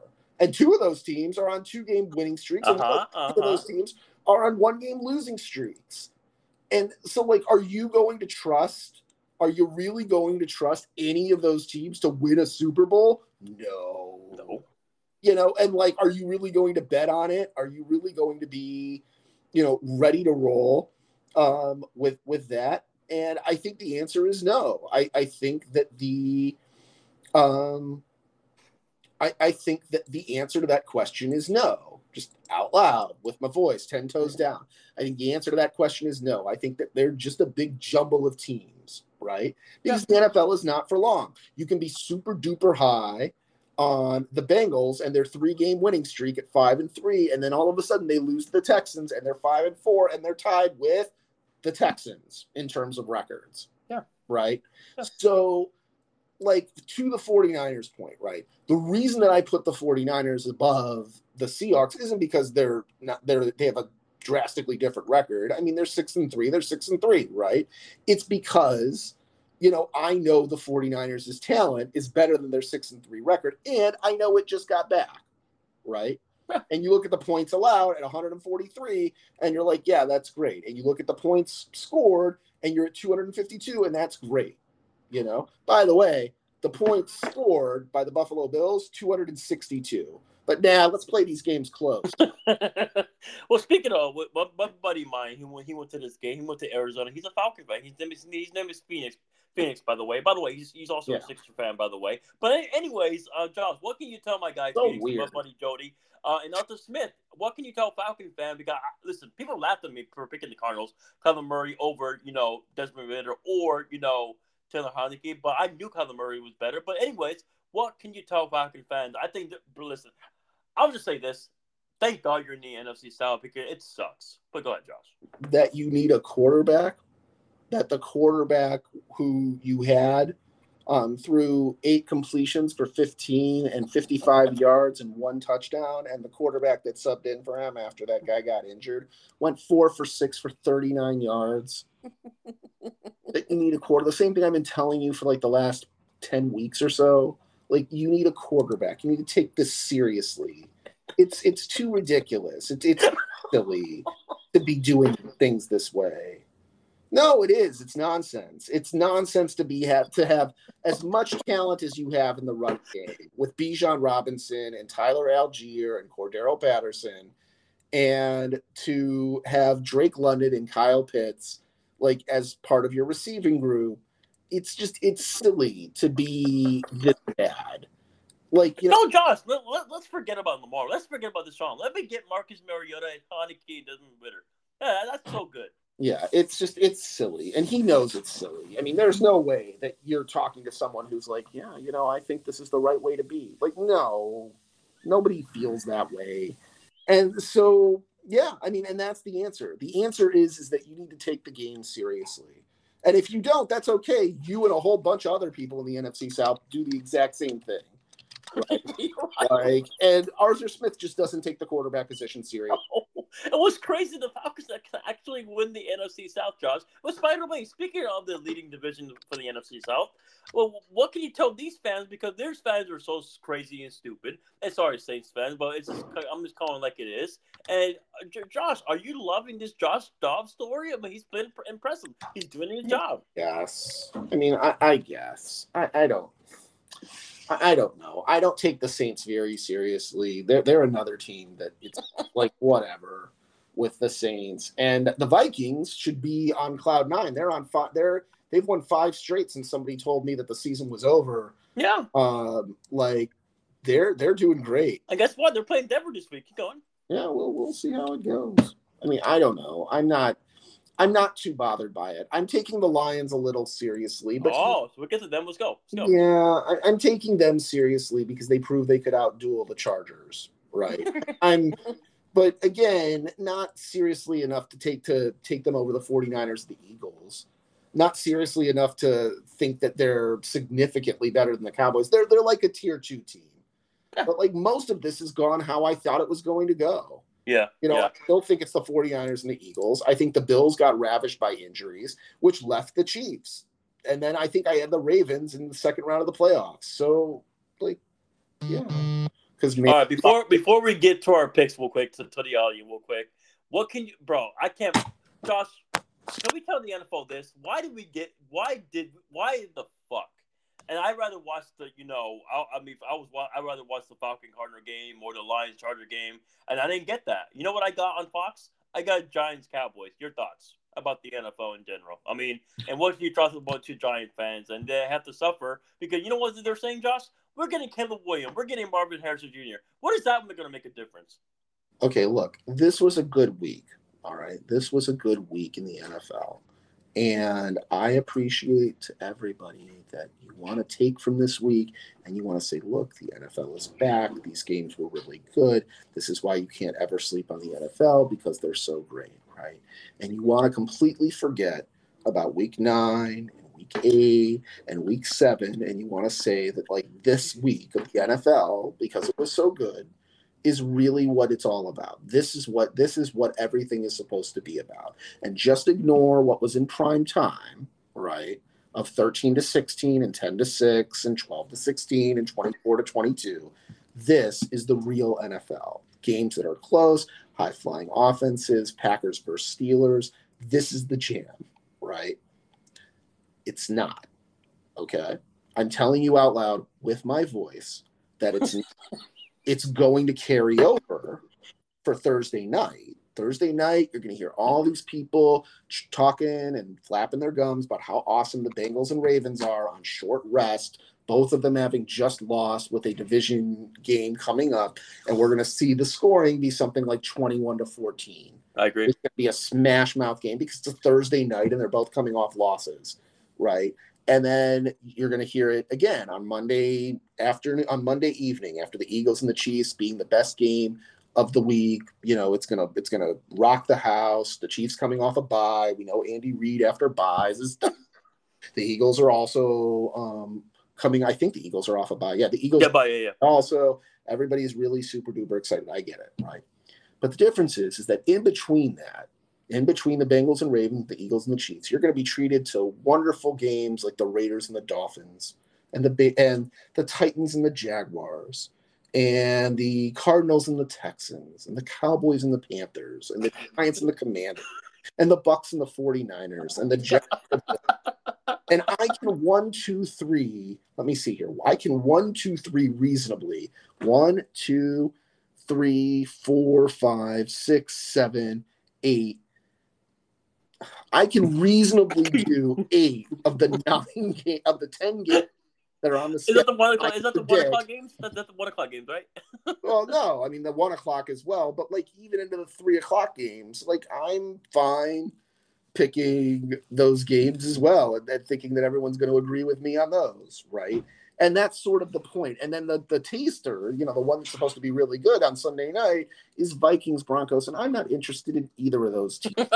And two of those teams are on two game winning streaks, and Uh-huh, two of uh-huh. those teams are on one game losing streaks. And so, like, are you going to trust Are you really going to trust any of those teams to win a Super Bowl? No. No. You know, and like, are you really going to bet on it? Are you really going to be, you know, ready to roll um, with with that? And I think the answer is no. I, I think that the um I, I think that the answer to that question is no. Just out loud with my voice, ten toes down. I think the answer to that question is no. I think that they're just a big jumble of teams, right? Because yeah. the NFL is not for long. You can be super duper high on the Bengals and their three game winning streak at five and three, and then all of a sudden they lose to the Texans and they're five and four and they're tied with the Texans in terms of records. Yeah. Right. Yeah. So, like, to the 49ers point, right? The reason that I put the 49ers above the Seahawks isn't because they're not they're they have a drastically different record. I mean, they're six and three, they're six and three, right? It's because you know, I know the 49ers' talent is better than their six and three record, and I know it just got back, right? and you look at the points allowed at 143, and you're like, yeah, that's great. And you look at the points scored, and you're at 252, and that's great. You know, by the way, the points scored by the Buffalo Bills, 262. But now nah, let's play these games close. well, speaking of, my, my buddy of mine, he went, he went to this game. He went to Arizona. He's a Falcon fan. His name is, his name is Phoenix. Phoenix, by the way. By the way, he's, he's also yeah. a Sixer fan, by the way. But anyways, uh, Josh, what can you tell my guy, so Phoenix, weird. my buddy Jody, uh, and Arthur Smith? What can you tell Falcon fan? Because listen, people laughed at me for picking the Cardinals, Kevin Murray over, you know, Desmond Ridder or you know Taylor Heinicke, but I knew Kyler Murray was better. But anyways, what can you tell Falcon fans? I think that listen, I'll just say this. Thank God you're in the NFC South because it sucks. But go ahead, Josh. That you need a quarterback that the quarterback who you had um, threw eight completions for 15 and 55 yards and one touchdown. And the quarterback that subbed in for him after that guy got injured went four for six for 39 yards. that you need a quarter. The same thing I've been telling you for like the last 10 weeks or so. Like you need a quarterback. You need to take this seriously. It's it's too ridiculous. It's it's silly to be doing things this way. No, it is. It's nonsense. It's nonsense to be have to have as much talent as you have in the run game with Bijan Robinson and Tyler Allgeier and Cordarrelle Patterson, and to have Drake London and Kyle Pitts like as part of your receiving group. It's just it's silly to be this bad. Like you know, no, Josh. Let, let, us forget about Lamar. Let's forget about Deshaun. Let me get Marcus Mariota and Heinicke and Desmond Ridder. Yeah, that's so good. Yeah, it's just it's silly, and he knows it's silly. I mean, there's no way that you're talking to someone who's like, yeah, you know, I think this is the right way to be. Like, no, nobody feels that way, and so yeah, I mean, and that's the answer. The answer is is that you need to take the game seriously, and if you don't, that's okay. You and a whole bunch of other people in the NFC South do the exact same thing. Right? like, and Arthur Smith just doesn't take the quarterback position seriously. Oh, It was crazy the Falcons actually win the NFC South, Josh. But by the way, speaking of the leading division for the NFC South, well, what can you tell these fans? Because their fans are so crazy and stupid. And sorry, Saints fans, but it's just, I'm just calling it like it is. And uh, Josh, are you loving this Josh Dobbs story? I mean, he's been impressive. He's doing his job. Yes. I mean, I, I guess. I, I don't. I don't know. I don't take the Saints very seriously. They're they're another team that it's like whatever with the Saints and the Vikings should be on cloud nine. They're on five. They're they've won five straight since somebody told me that the season was over. Yeah. Um, like they're they're doing great. I guess what? They're playing Denver this week. Keep going. Yeah, we'll we'll see how it goes. I mean, I don't know. I'm not. I'm not too bothered by it. I'm taking the Lions a little seriously, but oh, so we get to them. Let's go. Let's go. Yeah, I, am taking them seriously because they prove they could outduel the Chargers. Right. I'm, but again, not seriously enough to take to take them over the 49ers, the Eagles. Not seriously enough to think that they're significantly better than the Cowboys. They're they're like a tier two team. But like most of this has gone how I thought it was going to go. Yeah. You know, yeah. I still think it's the 49ers and the Eagles. I think the Bills got ravished by injuries, which left the Chiefs. And then I think I had the Ravens in the second round of the playoffs. So, like, yeah. Because all right, before before we get to our picks, real quick to, to the audience, real quick, what can you, bro? I can't, Josh. can we tell the NFL this? Why did we get? Why did? Why the? And I'd rather watch the, you know, I, I mean, if I was, I'd rather watch the Falcon Cardinal game or the Lions Charger game, and I didn't get that. You know what I got on Fox? I got Giants Cowboys. Your thoughts about the NFL in general? I mean, and what do you trust about two Giant fans, and they have to suffer because you know what they're saying, Josh? We're getting Caleb Williams, we're getting Marvin Harrison Jr. What is that going to make a difference? Okay, look, this was a good week. All right, this was a good week in the NFL. And I appreciate to everybody that you want to take from this week and you want to say, look, the NFL is back. These games were really good. This is why you can't ever sleep on the NFL because they're so great, right? And you want to completely forget about week nine and week eight and week seven. And you want to say that, like, this week of the NFL, because it was so good, is really what it's all about. This is what this is what everything is supposed to be about. And just ignore what was in prime time, right? Of 13 to 16 and 10 to 6 and 12 to 16 and 24 to 22. This is the real NFL. Games that are close, high flying offenses, Packers versus Steelers. This is the jam, right? It's not. Okay. I'm telling you out loud with my voice that it's it's going to carry over for Thursday night. Thursday night, you're going to hear all these people talking and flapping their gums about how awesome the Bengals and Ravens are on short rest. Both of them having just lost with a division game coming up, and we're going to see the scoring be something like 21 to 14. I agree. It's going to be a smash mouth game because it's a Thursday night and they're both coming off losses, right? And then you're going to hear it again on Monday afternoon, on Monday evening after the Eagles and the Chiefs being the best game of the week. You know, it's gonna it's gonna rock the house. The Chiefs coming off a bye. We know Andy Reid after buys is. The Eagles are also um, coming. I think the Eagles are off a bye. Yeah, the Eagles. Yeah, bye. Yeah, yeah. Also, everybody's really super duper excited. I get it, right? But the difference is, is that in between that, in between the Bengals and Ravens, the Eagles and the Chiefs. You're going to be treated to wonderful games like the Raiders and the Dolphins, and the and the Titans and the Jaguars, and the Cardinals and the Texans, and the Cowboys and the Panthers, and the Giants and the Commanders, and the Bucks and the 49ers, and the Jets. and I can one, two, three. Let me see here. I can one, two, three reasonably. One, two, three, four, five, six, seven, eight, I can reasonably do eight of the nine game, of the ten games that are on the. Is that the one o'clock? Is that the one o'clock games? That, that's the one o'clock games, right? well, no, I mean the one o'clock as well, but like even into the three o'clock games, like I'm fine picking those games as well, and, and thinking that everyone's going to agree with me on those, right? And that's sort of the point. And then the the taster, you know, the one that's supposed to be really good on Sunday night is Vikings Broncos, and I'm not interested in either of those teams.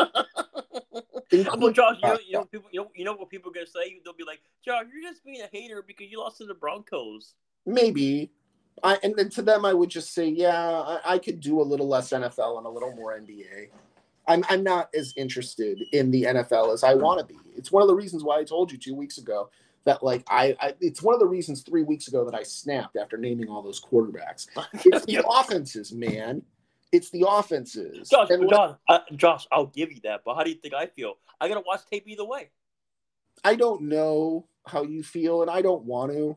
Well, Josh, you know, you know, people, you know, you know what people are gonna say? They'll be like, "Josh, you're just being a hater because you lost to the Broncos." Maybe, I and then to them, I would just say, yeah, I, I could do a little less NFL and a little more NBA. I'm I'm not as interested in the NFL as I want to be. It's one of the reasons why I told you two weeks ago that like I, I, it's one of the reasons three weeks ago that I snapped after naming all those quarterbacks. It's the offenses, man. It's the offenses. Josh, and Josh, uh, Josh, I'll give you that. But how do you think I feel? I gotta watch tape either way. I don't know how you feel, and I don't want to.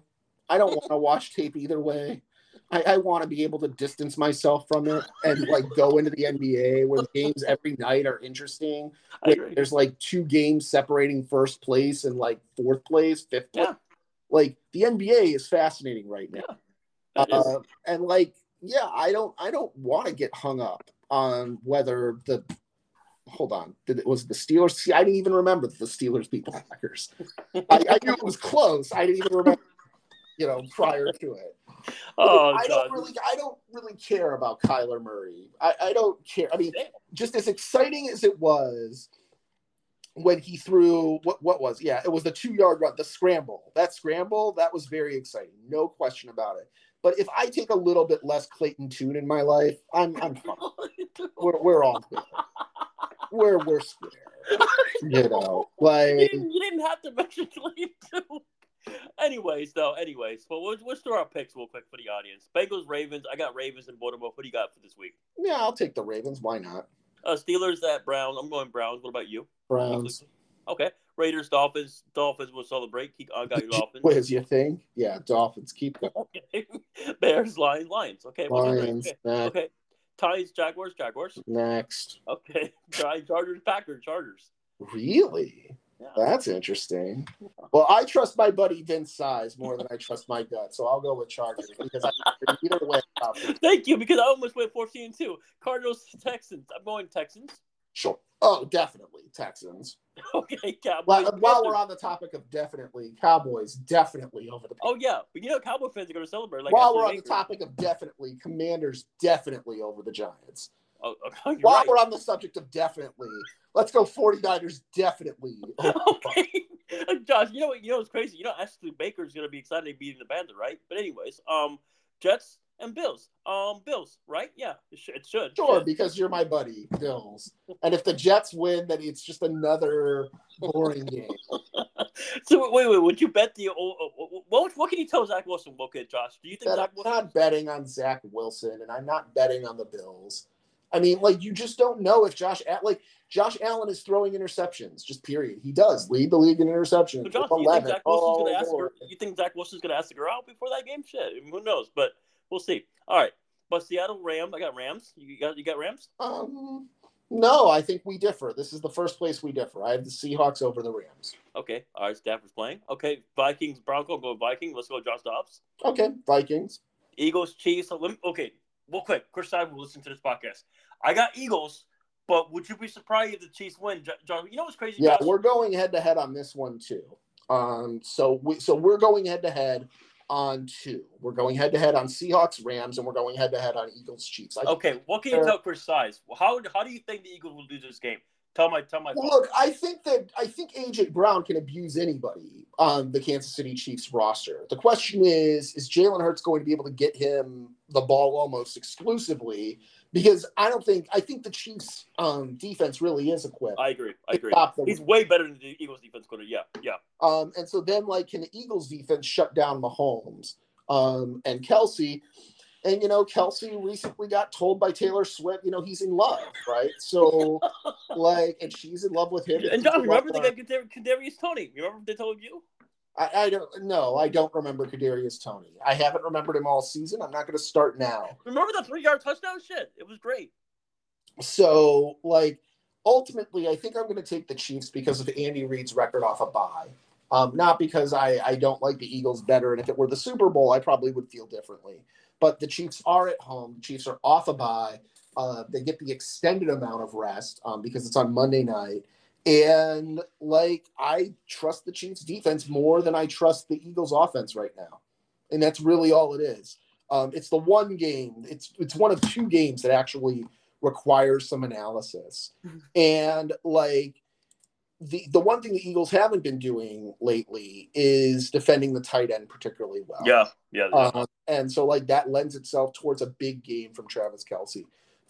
I don't want to watch tape either way. I, I want to be able to distance myself from it and like go into the NBA where the games every night are interesting. There's like two games separating first place and like fourth place, fifth place. Yeah. Like the NBA is fascinating right now. Yeah, uh, and like yeah, I don't I don't want to get hung up on whether the hold on did it was the Steelers. See, I didn't even remember the Steelers beat the Packers. I, I, knew it was close. I didn't even remember, you know, prior to it. Oh, I don't really I don't really care about Kyler Murray. I, I don't care. I mean, just as exciting as it was when he threw what what was yeah it was the two yard run the scramble that scramble that was very exciting no question about it but if I take a little bit less Clayton Tune in my life, I'm I'm fine. we're we're all good. We're we're square. You know, like you didn't, you didn't have to mention Clayton Tune. anyways, though, anyways, well, we'll, let's throw our picks real quick for the audience. Bengals, Ravens. I got Ravens and Baltimore. What do you got for this week? Yeah, I'll take the Ravens. Why not? Uh, Steelers at Browns. I'm going Browns. What about you? Browns. Okay. Raiders, Dolphins. Dolphins will celebrate. Keep, I got your Dolphins. What is your thing? Yeah, Dolphins. Keep going. Okay. Bears, Lions, Lions. Okay. Lions. Okay. Next. okay. Titans, Jaguars, Jaguars. Next. Okay. Chargers, Packers, Chargers. Really? Yeah. That's interesting. Well, I trust my buddy Vince Size more than I trust my gut, so I'll go with Chargers because I, either way. Thank you, because I almost went 14 and 2. Cardinals, Texans. I'm going Texans. Sure. Oh, definitely Texans. Okay, Cowboys. While, while we're on the topic of definitely Cowboys, definitely over the. Oh, yeah. But you know, Cowboy fans are going to celebrate. Like while we're on the topic of definitely, Commanders definitely over the Giants. Oh, oh, While right. we're on the subject of definitely, let's go 49ers definitely. okay. Josh, you know what? You know what's crazy? You know, Ashley Baker's going to be excited to beating the Panther, right? But anyways, um, Jets and Bills. Um, Bills, right? Yeah, it should. It should. Sure, because you're my buddy, Bills. And if the Jets win, then it's just another boring game. So wait, wait. Would you bet the? What? What can you tell Zach Wilson? Okay, Josh. Do you think That I'm Wilson? not betting on Zach Wilson, and I'm not betting on the Bills. I mean, like you just don't know if Josh At- like Josh Allen is throwing interceptions. Just period. He does lead the league in interceptions. But Josh, you think 11. Zach Wilson's Oh, going to ask her? You think Zach Wilson's going to ask the girl out before that game? Shit, I mean, who knows? But we'll see. All right, but Seattle Rams. I got Rams. You got you got Rams. Um, no, I think we differ. This is the first place we differ. I have the Seahawks over the Rams. Okay. All right. Stafford's playing. Okay. Vikings Bronco. Go Vikings. Let's go. Josh Dobbs. Okay, Vikings. Eagles, Chiefs. So let me- Okay, real quick. Chris Side will listen to this podcast. I got Eagles, but would you be surprised if the Chiefs win? John, you know what's crazy? Yeah, Josh? we're going head to head on this one too. Um, so we so we're going head to head on two. We're going head to head on Seahawks, Rams, and we're going head to head on Eagles, Chiefs. I, okay. What can you tell Chris Size? How how do you think the Eagles will do this game? Tell my tell my. Well, look, I think that I think AJ Brown can abuse anybody on the Kansas City Chiefs roster. The question is, is Jalen Hurts going to be able to get him the ball almost exclusively? Because I don't think I think the Chiefs um, defense really is equipped. I agree. I agree. He's way better than the Eagles defense have. Yeah, yeah. Um, and so then, like, can the Eagles defense shut down Mahomes um, and Kelce? And you know, Kelce recently got told by Taylor Swift, you know, he's in love, right? So, like, and she's in love with him. And John, remember they got Kadar- Kadarius Toney? Remember they told you? I, I don't no, I don't remember Kadarius Toney. I haven't remembered him all season. I'm not going to start now. Remember the three yard touchdown shit? It was great. So, like, ultimately, I think I'm going to take the Chiefs because of Andy Reid's record off a bye. Um, not because I, I don't like the Eagles better. And if it were the Super Bowl, I probably would feel differently. But the Chiefs are at home. The Chiefs are off a bye. Uh, they get the extended amount of rest um, because it's on Monday night. And like I trust the Chiefs defense more than I trust the Eagles offense right now. And that's really all it is. Um, it's the one game, it's it's one of two games that actually requires some analysis. And like the the one thing the Eagles haven't been doing lately is defending the tight end particularly well. Yeah, yeah. Um, and so like that lends itself towards a big game from Travis Kelce.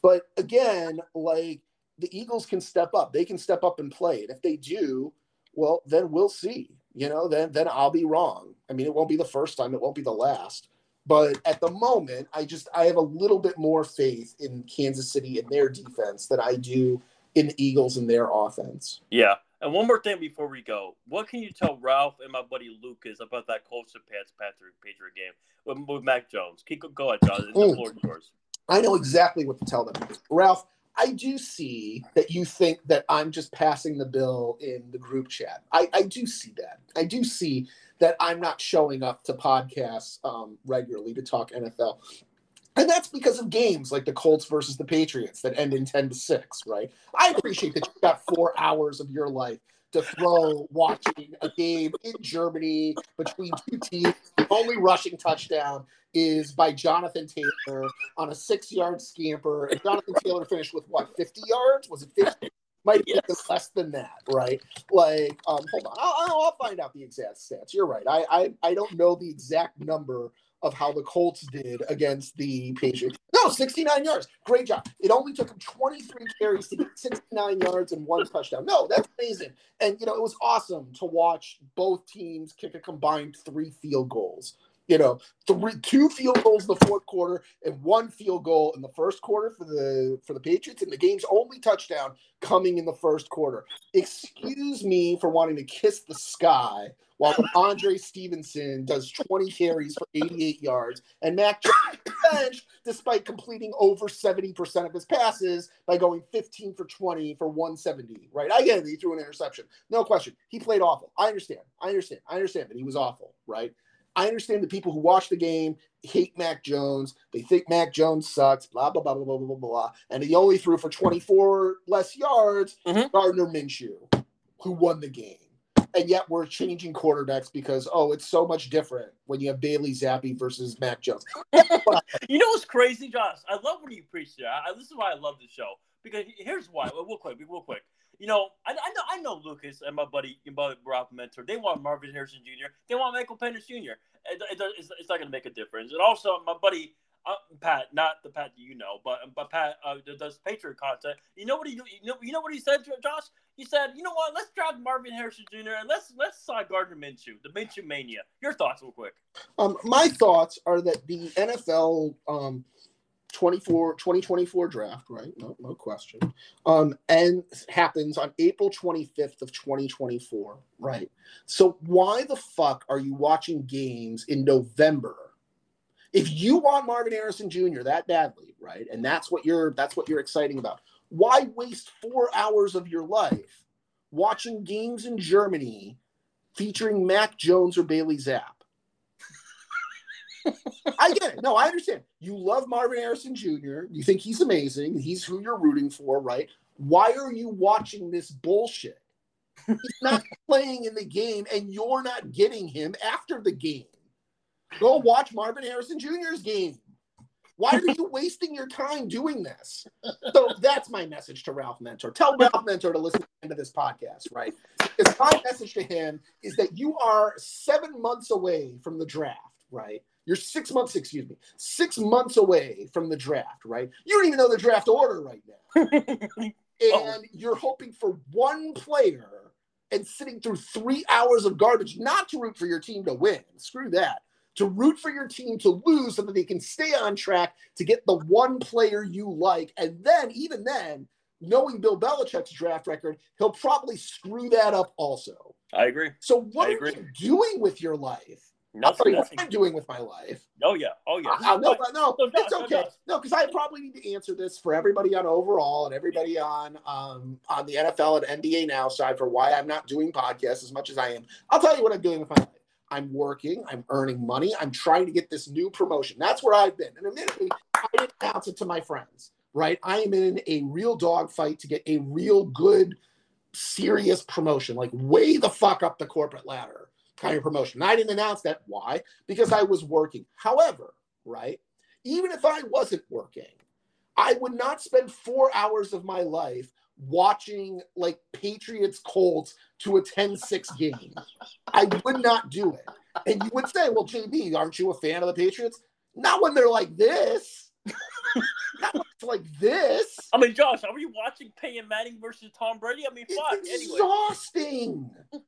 But again, like the Eagles can step up. They can step up and play. And if they do, well, then we'll see. You know, then then I'll be wrong. I mean, it won't be the first time, it won't be the last. But at the moment, I just I have a little bit more faith in Kansas City and their defense than I do in the Eagles and their offense. Yeah. And one more thing before we go. What can you tell Ralph and my buddy Lucas about that Colts and Pats Patrick Patriot game with, with Mac Jones? Keep, go ahead, John. The floor is yours. I know exactly what to tell them. Ralph, I do see that you think that I'm just passing the bill in the group chat. I, I do see that. I do see that I'm not showing up to podcasts um, regularly to talk NFL. And that's because of games like the Colts versus the Patriots that end in 10 to 6, right? I appreciate that you've got four hours of your life to throw watching a game in Germany between two teams. The only rushing touchdown is by Jonathan Taylor on a six yard scamper. And Jonathan Taylor finished with what, 50 yards? Was it 50? Might have been Yes. less than that, right? Like, um, hold on. I'll, I'll- I'll find out the exact stats. You're right. I, I, I don't know the exact number of how the Colts did against the Patriots. No, 69 yards. Great job. It only took him 23 carries to get 69 yards and one touchdown. No, that's amazing. And, you know, it was awesome to watch both teams kick a combined three field goals You know, three, two field goals in the fourth quarter and one field goal in the first quarter for the for the Patriots, and the game's only touchdown coming in the first quarter. Excuse me for wanting to kiss the sky while Andre Stevenson does 20 carries for 88 yards, and Mac Jones bench despite completing over 70% of his passes by going 15 for 20 for 170. Right? I get it. He threw an interception. No question. He played awful. I understand. I understand. I understand that he was awful. Right? I understand the people who watch the game hate Mac Jones. They think Mac Jones sucks, blah, blah, blah, blah, blah, blah, blah. And he only threw for 24 less yards, mm-hmm. Gardner Minshew, who won the game. And yet we're changing quarterbacks because, oh, it's so much different when you have Bailey Zappe versus Mac Jones. you know what's crazy, Josh? I love when you preach that. I, this is why I love the show. Because here's why. Real quick, real quick you know, I, I, know I know Lucas and my buddy, my buddy Ralph Mentor. They want Marvin Harrison Jr. They want Michael Penix Jr. It, it, it's, it's not going to make a difference. And also, my buddy uh, Pat, not the Pat you know, but but Pat uh, does Patriot content. You know what he you know you know what he said, Josh? He said, you know what? Let's draft Marvin Harrison Jr. and let's let's sign Gardner Minshew, the Minshew mania. Your thoughts, real quick. Um, my thoughts are that the NFL um 24 2024 draft right no, no question um and happens on april 25th of 2024 right so why the fuck are you watching games in november if you want marvin harrison jr that badly right and that's what you're that's what you're exciting about why waste four hours of your life watching games in germany featuring mac jones or bailey Zappe? I get it. No, I understand. You love Marvin Harrison Jr. You think he's amazing. He's who you're rooting for, right? Why are you watching this bullshit? He's not playing in the game, and you're not getting him after the game. Go watch Marvin Harrison Jr.'s game. Why are you wasting your time doing this? So that's my message to Ralph Mentor. Tell Ralph Mentor to listen to this podcast, right? Because my message to him is that you are seven months away from the draft, right? You're six months, excuse me, six months away from the draft, right? You don't even know the draft order right now. and oh. you're hoping for one player and sitting through three hours of garbage, not to root for your team to win. Screw that. To root for your team to lose so that they can stay on track to get the one player you like. And then, even then, knowing Bill Belichick's draft record, he'll probably screw that up also. I agree. So, what I are agree. you doing with your life? Nothing, what I'm doing with my life. Oh yeah, oh yeah. Uh, no, no, no, it's okay. No, because I probably need to answer this for everybody on overall and everybody on um on the NFL and NBA now side for why I'm not doing podcasts as much as I am. I'll tell you what I'm doing with my life. I'm working. I'm earning money. I'm trying to get this new promotion. That's where I've been. And admittedly, I didn't announce it to my friends. Right? I am in a real dog fight to get a real good, serious promotion, like way the fuck up the corporate ladder kind of promotion. I didn't announce that. Why? Because I was working. However, right, even if I wasn't working, I would not spend four hours of my life watching like Patriots Colts to a 10 6 game. I would not do it. And you would say, well, JB, aren't you a fan of the Patriots? Not when they're like this. not when it's like this. I mean, Josh, are you watching Peyton Manning versus Tom Brady? I mean, fuck. It's exhausting. Anyway.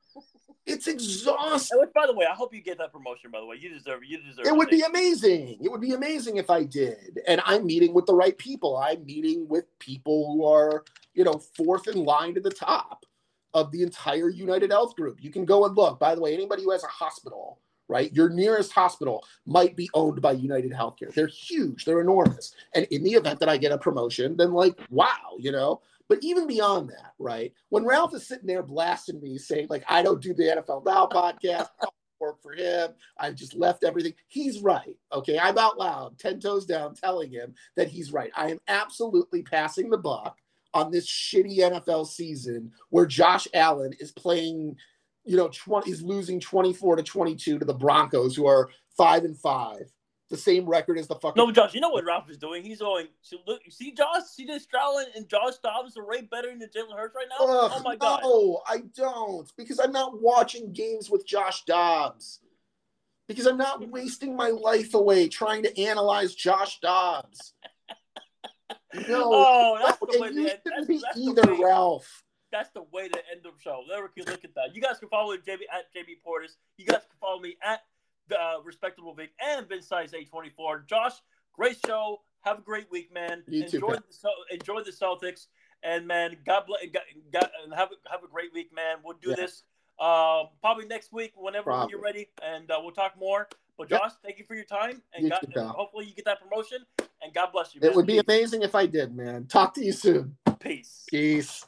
It's exhausting. Which, by the way, I hope you get that promotion. By the way, you deserve it. You deserve. It would be amazing. It would be amazing if I did. And I'm meeting with the right people. I'm meeting with people who are, you know, fourth in line to the top of the entire United Health Group. You can go and look. By the way, anybody who has a hospital, right? Your nearest hospital might be owned by United Healthcare. They're huge. They're enormous. And in the event that I get a promotion, then like, wow, you know, but even beyond that, right? When Ralph is sitting there blasting me, saying, like, I don't do the NFL Now podcast, I don't work for him, I just left everything. He's right. Okay. I'm out loud, 10 toes down, telling him that he's right. I am absolutely passing the buck on this shitty NFL season where Josh Allen is playing, you know, 20, he's losing 24 to 22 to the Broncos, who are five and five the same record as the fucking. No, Josh, you know what Ralph is doing? He's going. So look, see Josh, see this Stroud and Josh Dobbs are way better than Jalen Hurts right now. Ugh, oh my god. No, I don't because I'm not watching games with Josh Dobbs. Because I'm not wasting my life away trying to analyze Josh Dobbs. No, oh, that's the way you shouldn't be either, Ralph. That's the way to end the show. Never can look at that. You guys can follow JB at JB Portis. You guys can follow me at uh, respectable week, and Vince Size A24. Josh, great show. Have a great week, man. You enjoy Pat. the enjoy the Celtics, and man, God bless. God, God, and have a, have a great week, man. We'll do Yeah. this uh, probably next week, whenever when you're ready, and uh, we'll talk more. But. Josh, thank you for your time, and You God, too, pal. hopefully you get that promotion. And God bless you. It would be amazing if I did, man. Talk to you soon. Peace. Peace.